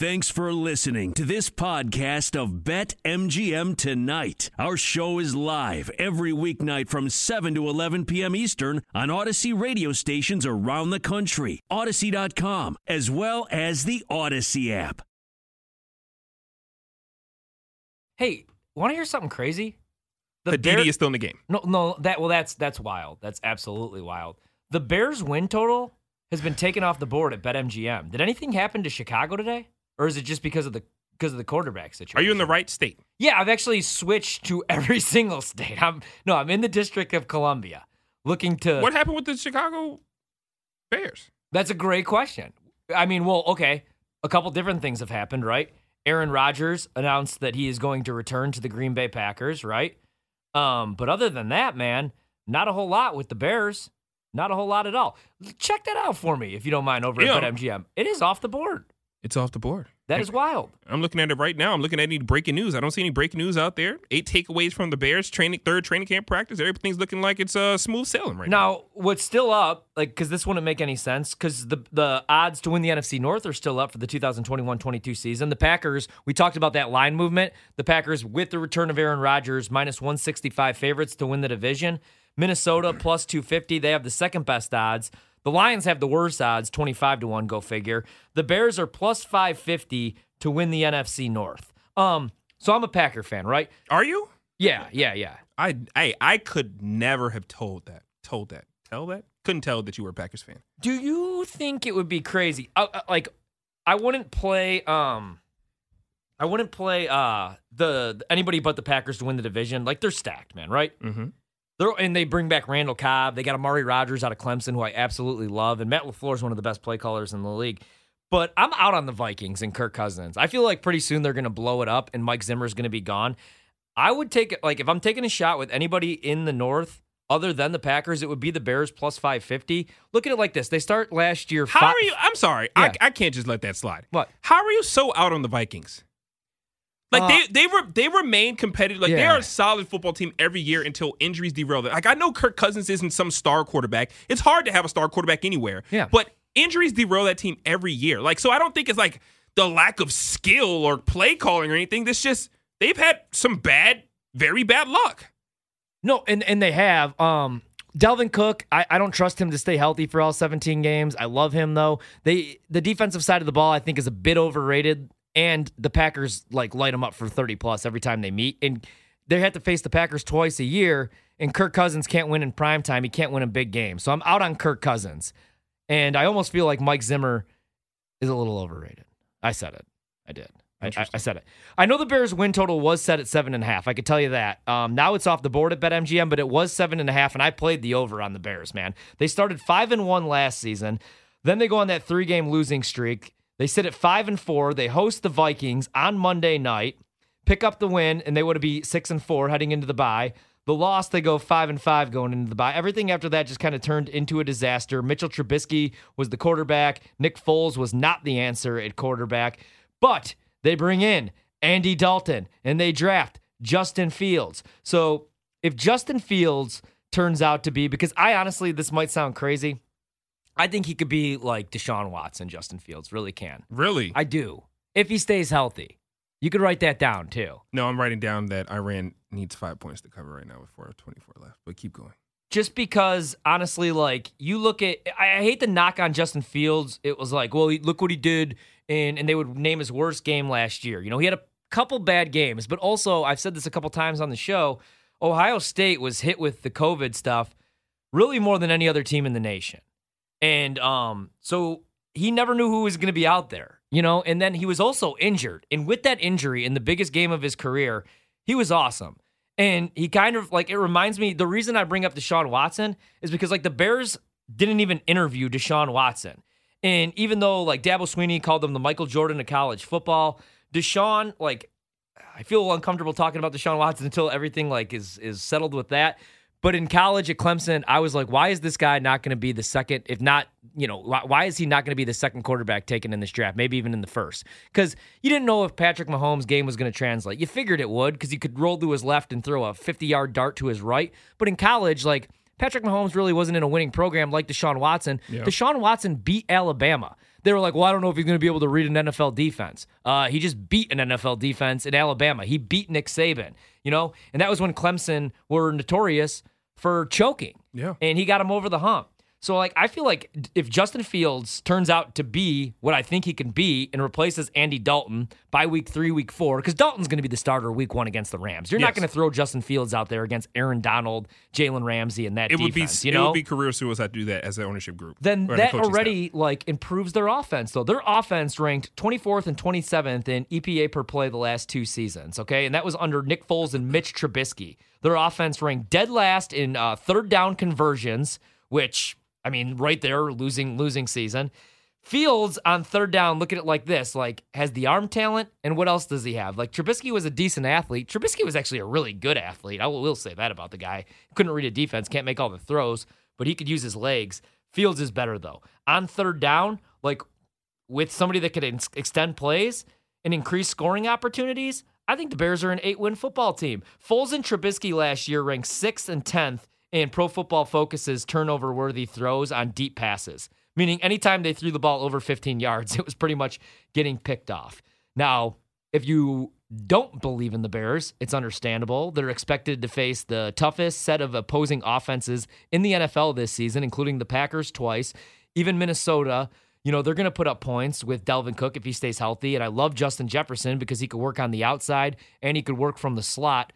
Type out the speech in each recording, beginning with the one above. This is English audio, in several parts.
Thanks for listening to this podcast of Bet MGM Tonight. Our show is live every weeknight from 7 to 11 p.m. Eastern on Audacy radio stations around the country, Audacy.com, as well as the Audacy app. Hey, want to hear something crazy? The Bear- is still in the game. No, no, that well, that's that's wild. That's absolutely wild. The Bears win total has been taken off the board at BetMGM. Did anything happen to Chicago today, or is it just because of the because of the quarterback situation? Are you in the right state? Yeah, I've actually switched to every single state. I'm no, I'm in the District of Columbia, looking to. What happened with the Chicago Bears? That's a great question. I mean, well, okay, a couple different things have happened, right? Aaron Rodgers announced that he is going to return to the Green Bay Packers, right? Um, but other than that, man, not a whole lot with the Bears. Not a whole lot at all. Check that out for me if you don't mind over Yeah. at BetMGM. It is off the board. It's off the board. That is wild. I'm looking at it right now. I'm looking at any breaking news. I don't see any breaking news out there. Eight takeaways from the Bears training third training camp practice. Everything's looking like it's uh, smooth sailing right now. Now, what's still up, like, because this wouldn't make any sense, because the the odds to win the NFC North are still up for the 2021-22 season. The Packers, we talked about that line movement. The Packers, with the return of Aaron Rodgers, minus 165 favorites to win the division. Minnesota plus 250. They have the second best odds. The Lions have the worst odds, 25 to 1, go figure. The Bears are plus 550 to win the NFC North. Um, so I'm a Packer fan, right? Are you? Yeah, yeah, yeah. I I I could never have told that. Told that. Tell that. Couldn't tell that you were a Packers fan. Do you think it would be crazy? Uh, uh, like, I wouldn't play. Um, I wouldn't play uh the anybody but the Packers to win the division. Like they're stacked, man. Right? Mm-hmm. They're and they bring back Randall Cobb. They got Amari Rodgers out of Clemson, who I absolutely love, and Matt Lafleur is one of the best play callers in the league. But I'm out on the Vikings and Kirk Cousins. I feel like pretty soon they're going to blow it up, and Mike Zimmer is going to be gone. I would take it like if I'm taking a shot with anybody in the North other than the Packers, it would be the Bears plus 550. Look at it like this: they start last year. How fi- are you? I'm sorry. Yeah. I, I can't just let that slide. What? How are you so out on the Vikings? Like Uh, they they were they remain competitive. Like they are a solid football team every year until injuries derail them. Like I know Kirk Cousins isn't some star quarterback. It's hard to have a star quarterback anywhere. Yeah. But injuries derail that team every year. Like so I don't think it's like the lack of skill or play calling or anything. This just they've had some bad, very bad luck. No, and and they have. Um, Dalvin Cook, I, I don't trust him to stay healthy for all 17 games. I love him though. They the defensive side of the ball I think is a bit overrated, and the Packers like light them up for 30 plus every time they meet, and they have to face the Packers twice a year. And Kirk Cousins can't win in prime time. He can't win in big games. So I'm out on Kirk Cousins, and I almost feel like Mike Zimmer is a little overrated. I said it. I did. I, I, I said it. I know the Bears' win total was set at seven and a half. I could tell you that. Um, now it's off the board at BetMGM, but it was seven and a half, and I played the over on the Bears. Man, they started five and one last season. Then they go on that three-game losing streak. They sit at five and four. They host the Vikings on Monday night, pick up the win, and they would be six and four heading into the bye. The loss, they go five and five going into the bye. Everything after that just kind of turned into a disaster. Mitchell Trubisky was the quarterback. Nick Foles was not the answer at quarterback. But they bring in Andy Dalton and they draft Justin Fields. So if Justin Fields turns out to be, because I honestly, this might sound crazy, I think he could be like Deshaun Watson, Justin Fields, really can. Really? I do. If he stays healthy. You could write that down too. no, I'm writing down that Iran needs five points to cover right now with 424 left. But keep going. just because honestly, like you look at, I, I hate the knock on Justin Fields. It was like, well, he, look what he did, and and they would name his worst game last year. You know, he had a couple bad games, but also I've said this a couple times on the show. Ohio State was hit with the COVID stuff, really more than any other team in the nation, and um, so he never knew who was going to be out there. You know, and then he was also injured, and with that injury in the biggest game of his career, he was awesome. And he kind of like it reminds me. The reason I bring up Deshaun Watson is because like the Bears didn't even interview Deshaun Watson, and even though like Dabo Swinney called him the Michael Jordan of college football, Deshaun like I feel uncomfortable talking about Deshaun Watson until everything like is is settled with that. But in college at Clemson, I was like, why is this guy not going to be the second, if not, you know, why, why is he not going to be the second quarterback taken in this draft, maybe even in the first? Because you didn't know if Patrick Mahomes' game was going to translate. You figured it would because he could roll to his left and throw a 50 yard dart to his right. But in college, like, Patrick Mahomes really wasn't in a winning program like Deshaun Watson. Yeah. Deshaun Watson beat Alabama. They were like, well, I don't know if he's going to be able to read an NFL defense. Uh, he just beat an NFL defense in Alabama. He beat Nick Saban, you know, and that was when Clemson were notorious for choking. Yeah. And he got him over the hump. So, like, I feel like if Justin Fields turns out to be what I think he can be and replaces Andy Dalton by week three, week four, because Dalton's going to be the starter week one against the Rams. You're not going to throw Justin Fields out there against Aaron Donald, Jalen Ramsey, and that It would be defense. you it know, would be career suicide to do that as an ownership group. then that coaching staff. already like improves their offense though their offense ranked 24th and 27th in epa per play the last two seasons okay and that was under nick foles and mitch trubisky their offense ranked dead last in uh, third down conversions which i mean right there losing losing season Fields on third down, look at it like this: like has the arm talent, and what else does he have? Like Trubisky was a decent athlete. Trubisky was actually a really good athlete. I will, say that about the guy. Couldn't read a defense, can't make all the throws, but he could use his legs. Fields is better though. On third down, like with somebody that could ex- extend plays and increase scoring opportunities, I think the Bears are an eight-win football team. Foles and Trubisky last year ranked sixth and tenth in Pro Football Focus's turnover-worthy throws on deep passes meaning anytime they threw the ball over 15 yards, it was pretty much getting picked off. Now, if you don't believe in the Bears, it's understandable. They're expected to face the toughest set of opposing offenses in the NFL this season, including the Packers twice, even Minnesota. You know, they're going to put up points with Dalvin Cook if he stays healthy. And I love Justin Jefferson because he could work on the outside and he could work from the slot.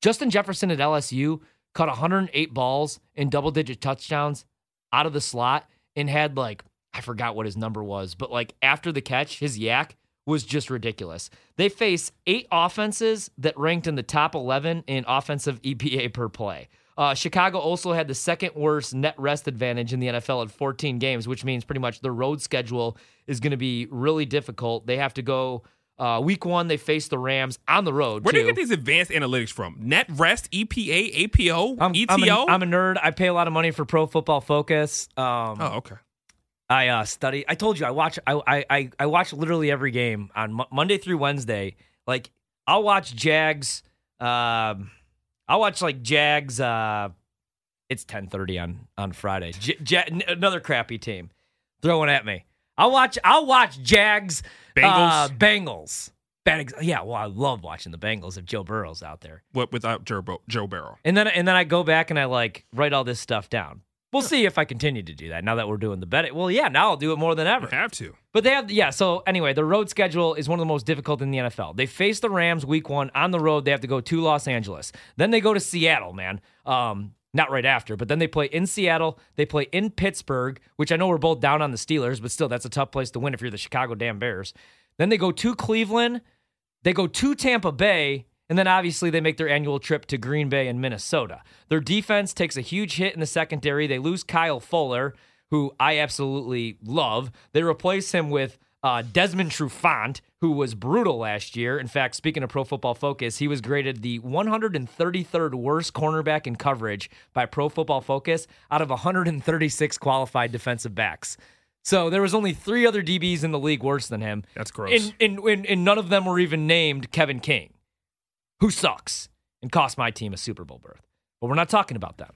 Justin Jefferson at LSU caught 108 balls and double digit touchdowns out of the slot and had like I forgot what his number was, but like after the catch, his yak was just ridiculous. They face eight offenses that ranked in the top 11 in offensive EPA per play. Uh, Chicago also had the second worst net rest advantage in the NFL at 14 games, which means pretty much their road schedule is going to be really difficult. They have to go uh, week one. They face the Rams on the road. Where do you get these advanced analytics from? Net rest, EPA, APO, I'm, ETO. I'm a, I'm a nerd. I pay a lot of money for Pro Football Focus. Um, oh, okay. I uh, study. I told you I watch. I I I, I watch literally every game on Mo- Monday through Wednesday. Like I'll watch Jags. Um, I'll watch like Jags. Uh, it's ten thirty on on Friday. J- Ja- n- another crappy team throwing at me. I'll watch. I'll watch Jags. Uh, Bengals? Bengals. Bad yeah. Well, I love watching the Bengals if Joe Burrow's out there. What without Joe, Joe Burrow? And then and then I go back and I like write all this stuff down. We'll see if I continue to do that now that we're doing the bet. Well, yeah, now I'll do it more than ever. You have to. But they have, yeah. So anyway, the road schedule is one of the most difficult in the NFL. They face the Rams week one on the road. They have to go to Los Angeles. Then they go to Seattle, man. Um, not right after, but then they play in Seattle. They play in Pittsburgh, which I know we're both down on the Steelers, but still, that's a tough place to win if you're the Chicago damn Bears. Then they go to Cleveland. They go to Tampa Bay, and then obviously they make their annual trip to Green Bay and Minnesota. Their defense takes a huge hit in the secondary. They lose Kyle Fuller, who I absolutely love. They replace him with uh, Desmond Trufant, who was brutal last year. In fact, speaking of Pro Football Focus, he was graded the 133rd worst cornerback in coverage by Pro Football Focus out of 136 qualified defensive backs. So there was only three other DBs in the league worse than him. That's gross. And, and, and, and none of them were even named Kevin King, who sucks and cost my team a Super Bowl berth. But we're not talking about them.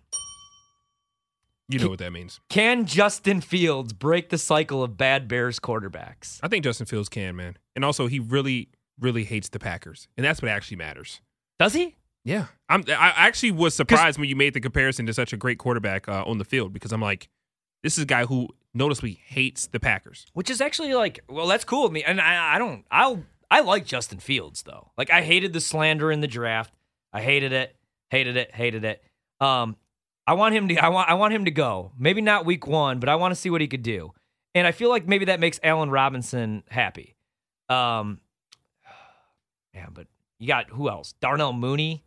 You know what that means. Can Justin Fields break the cycle of bad Bears quarterbacks? I think Justin Fields can, man. And also, he really, really hates the Packers, and that's what actually matters. Does he? Yeah, I'm. I actually was surprised when you made the comparison to such a great quarterback uh, on the field because I'm like, this is a guy who noticeably hates the Packers. Which is actually like, well, that's cool with me. And I, I don't, I'll, I like Justin Fields though. Like I hated the slander in the draft. I hated it, hated it, hated it. Um, I want him to, I want, I want him to go. Maybe not week one, but I want to see what he could do. And I feel like maybe that makes Allen Robinson happy. Um, yeah, but you got who else? Darnell Mooney.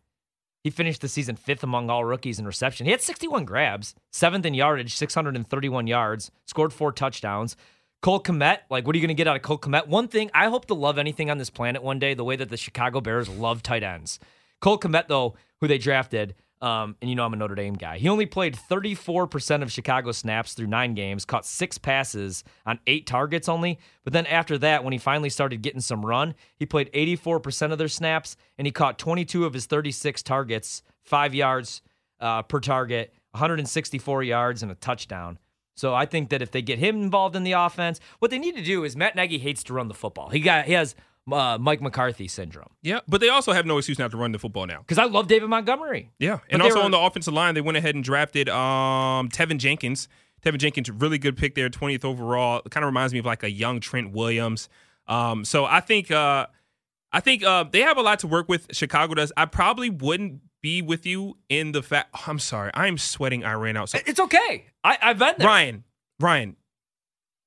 He finished the season fifth among all rookies in reception. He had 61 grabs, seventh in yardage, 631 yards, scored four touchdowns. Cole Kmet, like, what are you going to get out of Cole Kmet? One thing, I hope to love anything on this planet one day the way that the Chicago Bears love tight ends. Cole Kmet, though, who they drafted, um, and you know I'm a Notre Dame guy. He only played 34% of Chicago snaps through nine games, caught six passes on eight targets only. But then after that, when he finally started getting some run, he played 84% of their snaps, and he caught 22 of his 36 targets, five yards uh, per target, 164 yards and a touchdown. So I think that if they get him involved in the offense, what they need to do is Matt Nagy hates to run the football. He got he has uh, Mike McCarthy syndrome. Yeah, but they also have no excuse not to run the football now. Because I love David Montgomery. Yeah, and also were- on the offensive line, they went ahead and drafted um, Teven Jenkins. Teven Jenkins, really good pick there, 20th overall. It kind of reminds me of like a young Trent Williams. Um, so I think uh, I think uh, they have a lot to work with. Chicago does. I probably wouldn't be with you in the fact. I'm sorry, I'm sweating. I ran out. So It's okay. I, I've been there. Ryan, Ryan,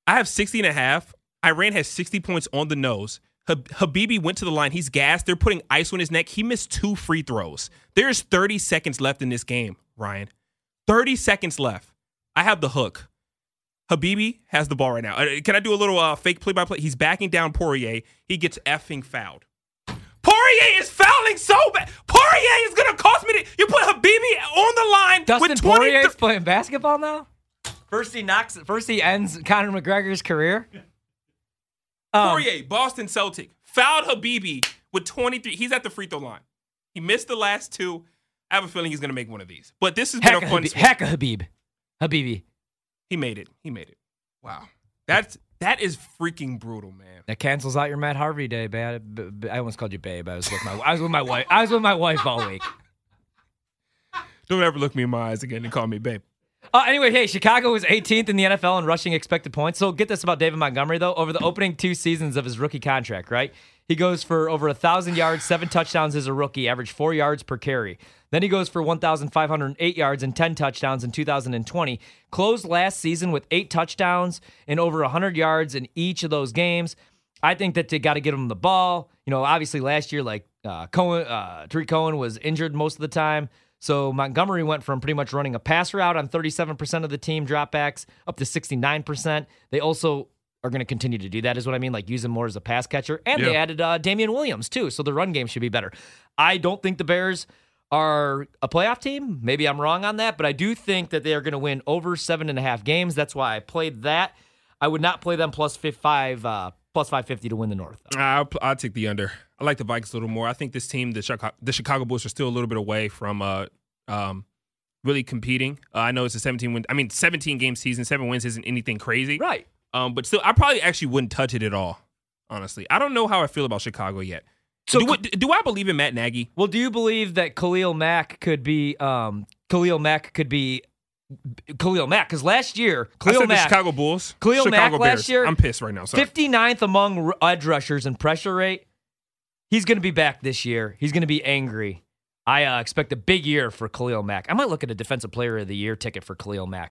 I have 60 and a half. Iran has 60 points on the nose. Hab- Habibi went to the line. He's gassed. They're putting ice on his neck. He missed two free throws. There's 30 seconds left in this game, Ryan. 30 seconds left. I have the hook. Habibi has the ball right now. Uh, Can I do a little uh, fake play by play? He's backing down Poirier. He gets effing fouled. Poirier is fouling so bad. Poirier is going to cost me. The, you put Habibi on the line Dustin with 20 Poirier's playing basketball now. First he knocks. First he ends Conor McGregor's career. Um, Poirier, Boston Celtic, fouled Habibi with 23. He's at the free throw line. He missed the last two. I have a feeling he's going to make one of these. But this has been Heck a of fun Habib. Heck Habib. Habibi. He made it. He made it. Wow. That's that is freaking brutal, man. That cancels out your Matt Harvey day, babe. I almost called you babe. I was with my I was with my wife. I was with my wife all week. Don't ever look me in my eyes again and call me babe. Uh, anyway, hey, Chicago was 18th in the NFL in rushing expected points. So get this about David Montgomery, though. Over the opening two seasons of his rookie contract, right? He goes for over a 1,000 yards, seven touchdowns as a rookie, average four yards per carry. Then he goes for 1,508 yards and 10 touchdowns in 2020. Closed last season with eight touchdowns and over 100 yards in each of those games. I think that they got to get him the ball. You know, obviously last year, like uh, Cohen, uh, Tarik Cohen was injured most of the time. So Montgomery went from pretty much running a pass route on 37% of the team dropbacks up to 69%. They also are going to continue to do that, is what I mean, like use him more as a pass catcher. And they added uh, Damien Williams, too. So the run game should be better. I don't think the Bears are a playoff team. Maybe I'm wrong on that, but I do think that they are going to win over seven and a half games. That's why I played that. I would not play them plus five, uh, plus 550 to win the North. though. I'll, I'll take the under. I like the Vikings a little more. I think this team, the Chicago, the Chicago Bulls, are still a little bit away from uh, um, really competing. Uh, I know it's a 17 win. I mean, 17 game season, seven wins isn't anything crazy. Right. Um, but still, I probably actually wouldn't touch it at all. Honestly, I don't know how I feel about Chicago yet. So do, I- do I believe in Matt Nagy? Well, do you believe that Khalil Mack could be um, Khalil Mack could be Khalil Mack? Because last year, Khalil Mack, Chicago Bulls. Khalil Chicago Mack last year- I'm pissed right now. Sorry. 59th among edge rushers in pressure rate. He's going to be back this year. He's going to be angry. I uh, expect a big year for Khalil Mack. I might look at a defensive player of the year ticket for Khalil Mack.